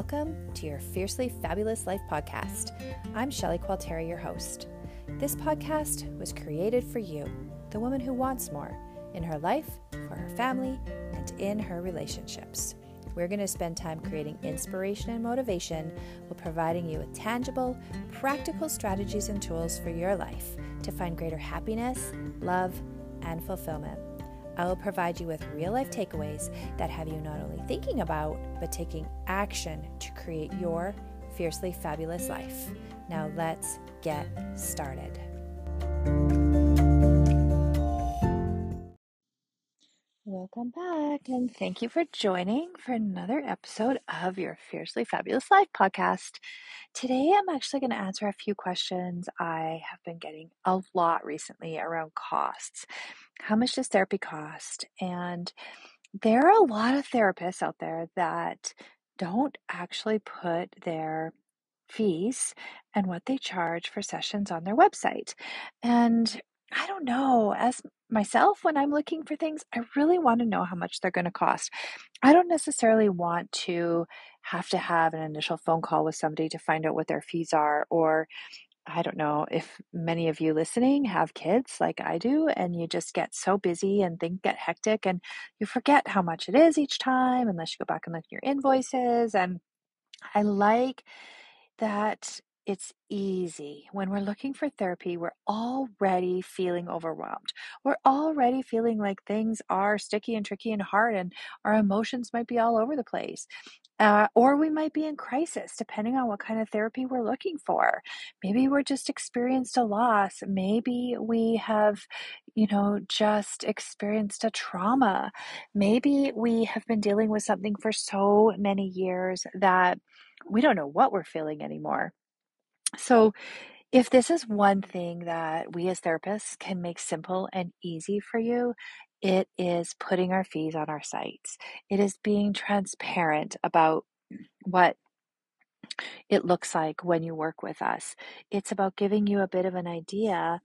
Welcome to your Fiercely Fabulous Life podcast. I'm Shelley Qualteri, your host. This podcast was created for you, the woman who wants more in her life, for her family, and in her relationships. We're going to spend time creating inspiration and motivation while providing you with tangible, practical strategies and tools for your life to find greater happiness, love, and fulfillment. I will provide you with real life takeaways that have you not only thinking about, but taking action to create your fiercely fabulous life. Now, let's get started. Welcome back, and thank you for joining for another episode of your Fiercely Fabulous Life podcast. Today, I'm actually going to answer a few questions I have been getting a lot recently around costs. How much does therapy cost? And there are a lot of therapists out there that don't actually put their fees and what they charge for sessions on their website. And I don't know, as myself, when I'm looking for things, I really want to know how much they're going to cost. I don't necessarily want to have to have an initial phone call with somebody to find out what their fees are or I don't know if many of you listening have kids like I do, and you just get so busy and things get hectic, and you forget how much it is each time unless you go back and look at your invoices. And I like that it's easy. When we're looking for therapy, we're already feeling overwhelmed. We're already feeling like things are sticky and tricky and hard, and our emotions might be all over the place. Uh, or we might be in crisis, depending on what kind of therapy we're looking for. Maybe we're just experienced a loss. Maybe we have, you know, just experienced a trauma. Maybe we have been dealing with something for so many years that we don't know what we're feeling anymore. So, if this is one thing that we as therapists can make simple and easy for you, it is putting our fees on our sites. It is being transparent about what it looks like when you work with us. It's about giving you a bit of an idea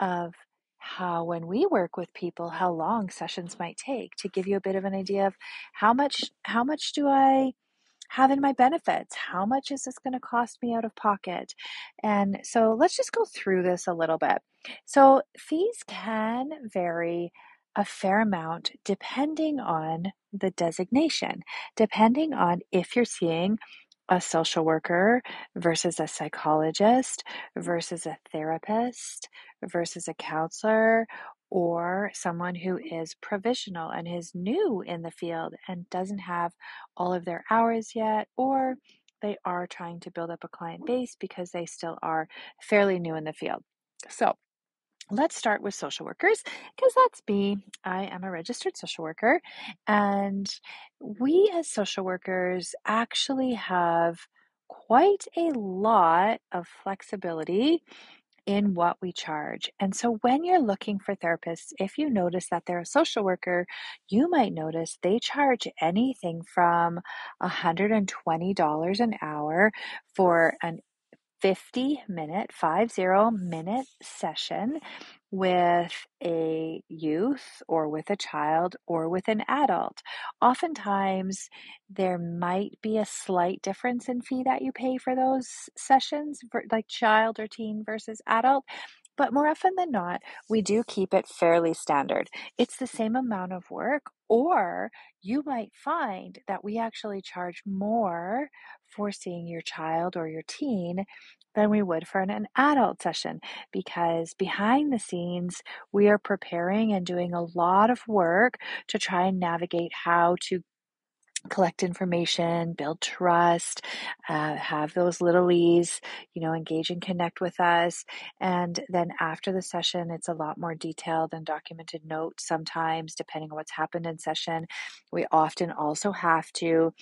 of how, when we work with people, how long sessions might take to give you a bit of an idea of how much, how much do I have in my benefits? How much is this going to cost me out of pocket? And so let's just go through this a little bit. So fees can vary a fair amount depending on the designation, depending on if you're seeing a social worker versus a psychologist versus a therapist versus a counselor or someone who is provisional and is new in the field and doesn't have all of their hours yet, or they are trying to build up a client base because they still are fairly new in the field. So, let's start with social workers because that's me. I am a registered social worker, and we as social workers actually have quite a lot of flexibility in what we charge. And so when you're looking for therapists, if you notice that they're a social worker, you might notice they charge anything from $120 an hour for an 50 minute, 50 minute session with a youth or with a child or with an adult. Oftentimes, there might be a slight difference in fee that you pay for those sessions, like child or teen versus adult. But more often than not, we do keep it fairly standard. It's the same amount of work, or you might find that we actually charge more for seeing your child or your teen than we would for an, an adult session because behind the scenes, we are preparing and doing a lot of work to try and navigate how to collect information, build trust, uh, have those little E's, you know, engage and connect with us. And then after the session, it's a lot more detailed and documented notes sometimes, depending on what's happened in session. We often also have to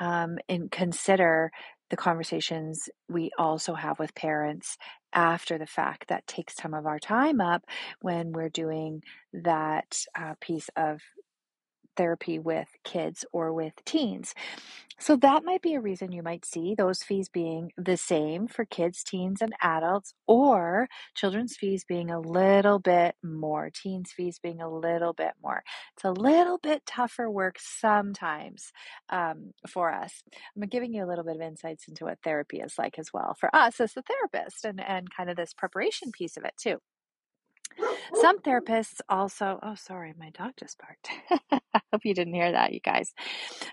um, and consider the conversations we also have with parents after the fact that takes some of our time up when we're doing that uh, piece of therapy with kids or with teens. So that might be a reason you might see those fees being the same for kids, teens, and adults, or children's fees being a little bit more, teens' fees being a little bit more. It's a little bit tougher work sometimes um, for us. I'm giving you a little bit of insights into what therapy is like as well for us as the therapist and, and kind of this preparation piece of it too. Some therapists also, oh, sorry, my dog just barked. Hope you didn't hear that, you guys.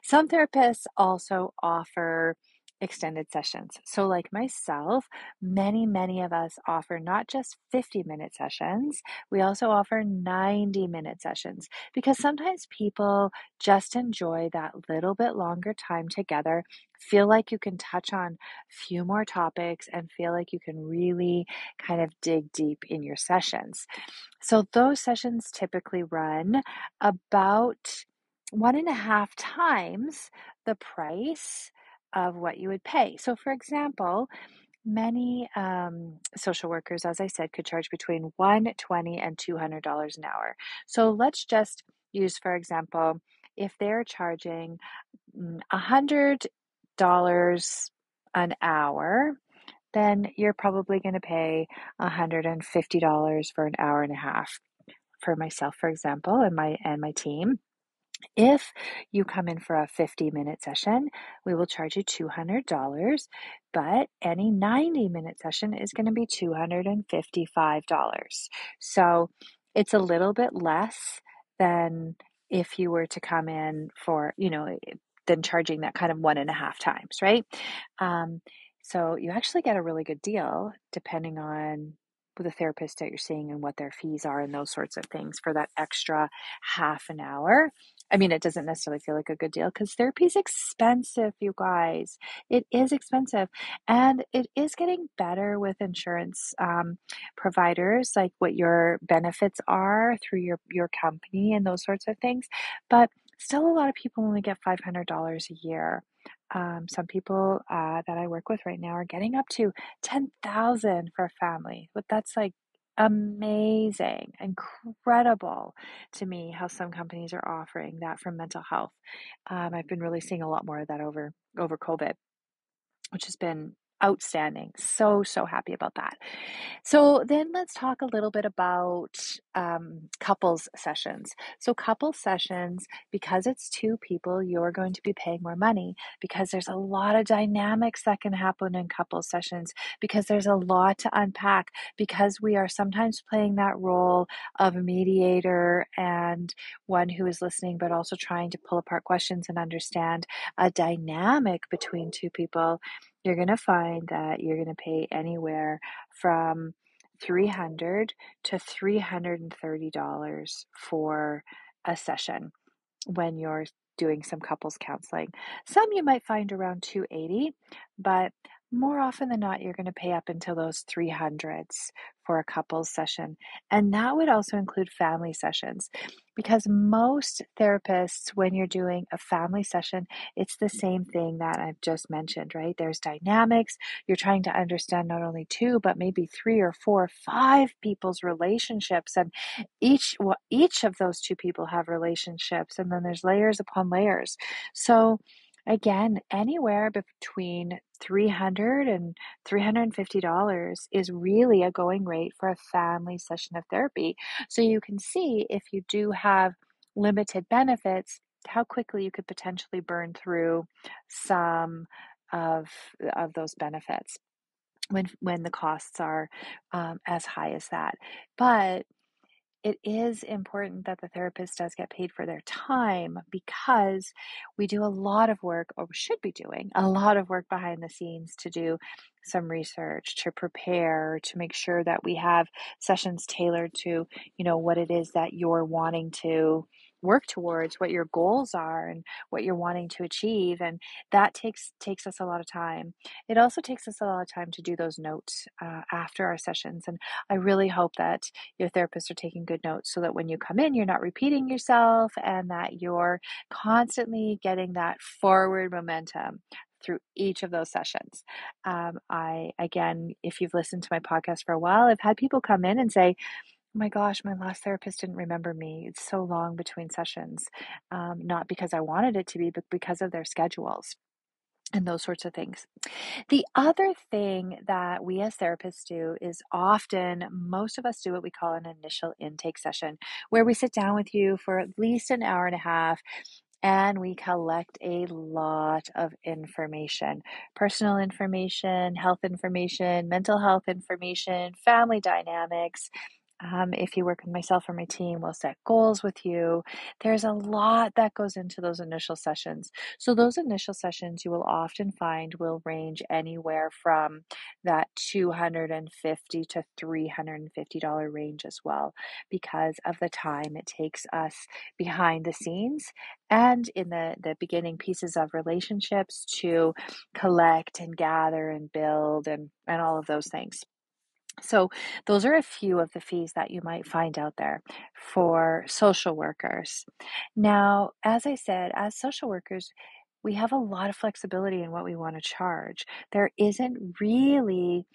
Some therapists also offer extended sessions. So, like myself, many, many of us offer not just 50 minute sessions, we also offer 90 minute sessions because sometimes people just enjoy that little bit longer time together, feel like you can touch on a few more topics, and feel like you can really kind of dig deep in your sessions. So, those sessions typically run about one and a half times the price of what you would pay. So, for example, many um, social workers, as I said, could charge between one twenty and two hundred dollars an hour. So, let's just use, for example, if they're charging mm, a hundred dollars an hour, then you're probably going to pay $150 for an hour and a half for myself for example and my and my team if you come in for a 50 minute session, we will charge you $200, but any 90 minute session is going to be $255. So it's a little bit less than if you were to come in for, you know, than charging that kind of one and a half times, right? Um, so you actually get a really good deal depending on the therapist that you're seeing and what their fees are and those sorts of things for that extra half an hour. I mean, it doesn't necessarily feel like a good deal because therapy is expensive, you guys. It is expensive. And it is getting better with insurance um, providers, like what your benefits are through your, your company and those sorts of things. But still, a lot of people only get $500 a year. Um, some people uh, that I work with right now are getting up to 10,000 for a family. But that's like amazing, incredible to me how some companies are offering that for mental health. Um, I've been really seeing a lot more of that over over COVID, which has been outstanding. So, so happy about that. So, then let's talk a little bit about um, couples sessions. So, couple sessions, because it's two people, you're going to be paying more money because there's a lot of dynamics that can happen in couple sessions, because there's a lot to unpack, because we are sometimes playing that role of a mediator and one who is listening, but also trying to pull apart questions and understand a dynamic between two people you're going to find that you're going to pay anywhere from 300 to $330 for a session when you're doing some couples counseling. Some you might find around 280, but more often than not, you're going to pay up until those 300s for a couples session. And that would also include family sessions because most therapists, when you're doing a family session, it's the same thing that I've just mentioned, right? There's dynamics. You're trying to understand not only two, but maybe three or four, or five people's relationships. And each, well, each of those two people have relationships. And then there's layers upon layers. So, Again, anywhere between 300 and $350 is really a going rate for a family session of therapy. So you can see if you do have limited benefits, how quickly you could potentially burn through some of of those benefits when when the costs are um, as high as that. But it is important that the therapist does get paid for their time because we do a lot of work, or should be doing a lot of work behind the scenes to do some research, to prepare, to make sure that we have sessions tailored to, you know, what it is that you're wanting to work towards what your goals are and what you're wanting to achieve and that takes takes us a lot of time it also takes us a lot of time to do those notes uh, after our sessions and i really hope that your therapists are taking good notes so that when you come in you're not repeating yourself and that you're constantly getting that forward momentum through each of those sessions. Um, I, again, if you've listened to my podcast for a while, I've had people come in and say, my gosh, my last therapist didn't remember me. It's so long between sessions. Um, not because I wanted it to be, but because of their schedules and those sorts of things. The other thing that we as therapists do is often, most of us do what we call an initial intake session, where we sit down with you for at least an hour and a half and we collect a lot of information personal information, health information, mental health information, family dynamics. Um, if you work with myself or my team, we'll set goals with you. There's a lot that goes into those initial sessions. So, those initial sessions you will often find will range anywhere from that 250 to $350 range as well, because of the time it takes us behind the scenes and in the, the beginning pieces of relationships to collect and gather and build and, and all of those things. So, those are a few of the fees that you might find out there for social workers. Now, as I said, as social workers, we have a lot of flexibility in what we want to charge. There isn't really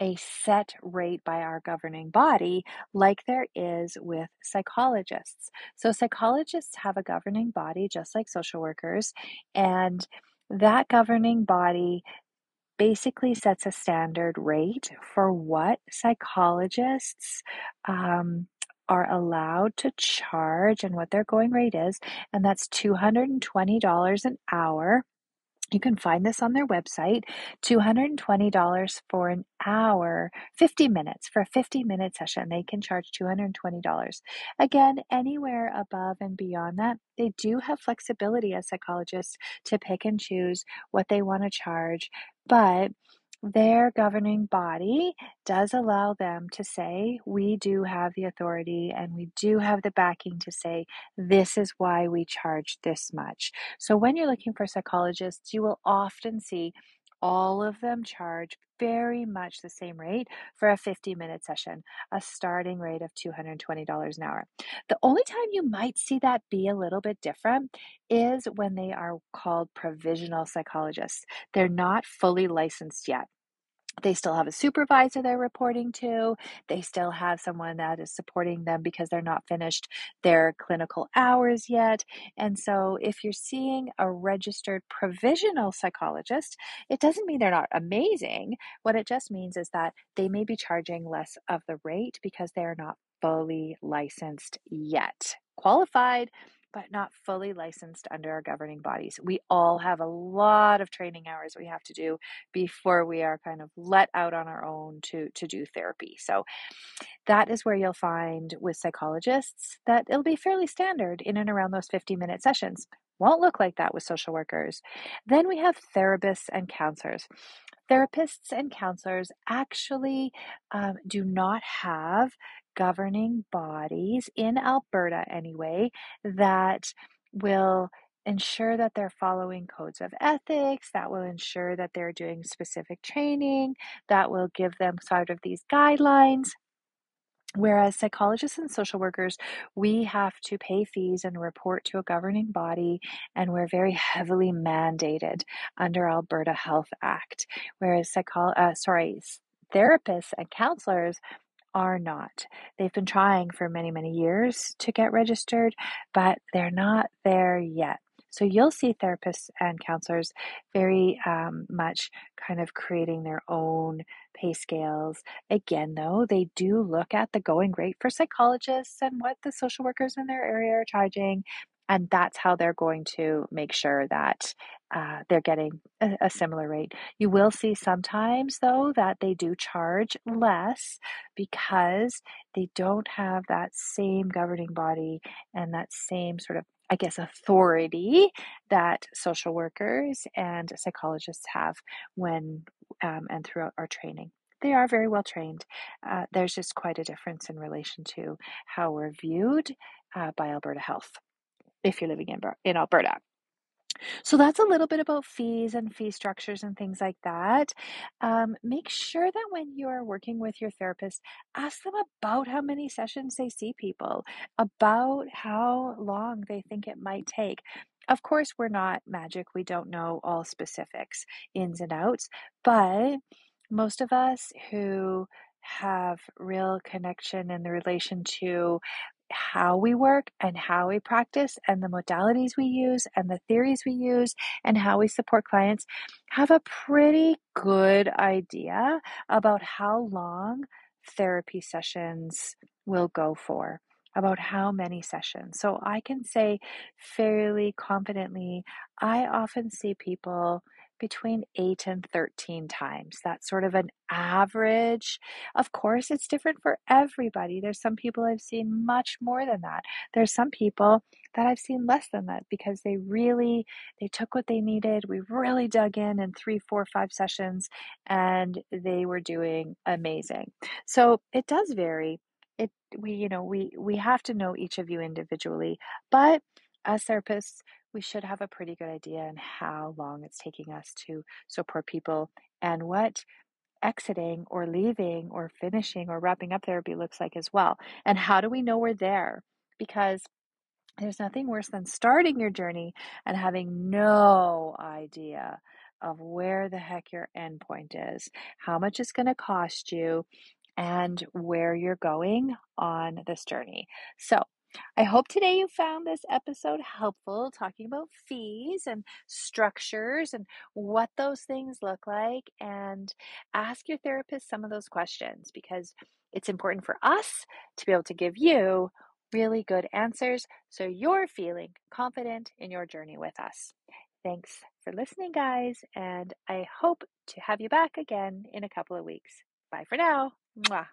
a set rate by our governing body like there is with psychologists. So, psychologists have a governing body just like social workers, and that governing body basically sets a standard rate for what psychologists um, are allowed to charge and what their going rate is, and that's $220 an hour you can find this on their website $220 for an hour, 50 minutes. For a 50 minute session, they can charge $220. Again, anywhere above and beyond that, they do have flexibility as psychologists to pick and choose what they want to charge. But their governing body does allow them to say, we do have the authority and we do have the backing to say, this is why we charge this much. So when you're looking for psychologists, you will often see all of them charge very much the same rate for a 50 minute session, a starting rate of $220 an hour. The only time you might see that be a little bit different is when they are called provisional psychologists. They're not fully licensed yet they still have a supervisor they're reporting to. They still have someone that is supporting them because they're not finished their clinical hours yet. And so, if you're seeing a registered provisional psychologist, it doesn't mean they're not amazing. What it just means is that they may be charging less of the rate because they're not fully licensed yet. Qualified, but not fully licensed under our governing bodies. We all have a lot of training hours we have to do before we are kind of let out on our own to, to do therapy. So that is where you'll find with psychologists that it'll be fairly standard in and around those 50 minute sessions. Won't look like that with social workers. Then we have therapists and counselors therapists and counselors actually um, do not have governing bodies in Alberta, anyway, that will ensure that they're following codes of ethics, that will ensure that they're doing specific training, that will give them sort of these guidelines. Whereas psychologists and social workers, we have to pay fees and report to a governing body, and we're very heavily mandated under Alberta Health Act. Whereas psycho- uh, sorry, therapists and counselors are not. They've been trying for many, many years to get registered, but they're not there yet. So you'll see therapists and counselors very um, much kind of creating their own pay scales. Again, though, they do look at the going rate for psychologists and what the social workers in their area are charging. And that's how they're going to make sure that uh, they're getting a, a, similar rate. You will see sometimes, though, that they do charge less because they don't have that same governing body and that same sort of, I guess, authority that social workers and psychologists have when um, and throughout our training. They are very well trained. Uh, there's just quite a difference in relation to how we're viewed uh, by Alberta Health if you're living in, in Alberta. So that's a little bit about fees and fee structures and things like that. Um, make sure that when you are working with your therapist, ask them about how many sessions they see people, about how long they think it might take. Of course, we're not magic. We don't know all specifics, ins and outs, but most of us who have real connection in the relation to how we work and how we practice and the modalities we use and the theories we use and how we support clients have a pretty good idea about how long therapy sessions will go for about how many sessions. So I can say fairly confidently, I often see people between 8 and 13 times. That's sort of an average. Of course, it's different for everybody. There's some people I've seen much more than that. There's some people that I've seen less than that because they really they took what they needed. We really dug in in three, four, five sessions and they were doing amazing. So, it does vary it we you know we we have to know each of you individually but as therapists we should have a pretty good idea on how long it's taking us to support people and what exiting or leaving or finishing or wrapping up therapy looks like as well and how do we know we're there because there's nothing worse than starting your journey and having no idea of where the heck your endpoint is, how much it's going to cost you, and where you're going on this journey. So, I hope today you found this episode helpful, talking about fees and structures and what those things look like. And ask your therapist some of those questions because it's important for us to be able to give you really good answers so you're feeling confident in your journey with us. Thanks for listening, guys, and I hope to have you back again in a couple of weeks. Bye for now. Mwah.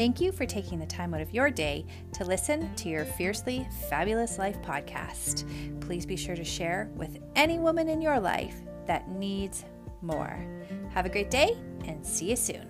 Thank you for taking the time out of your day to listen to your Fiercely Fabulous Life podcast. Please be sure to share with any woman in your life that needs more. Have a great day and see you soon.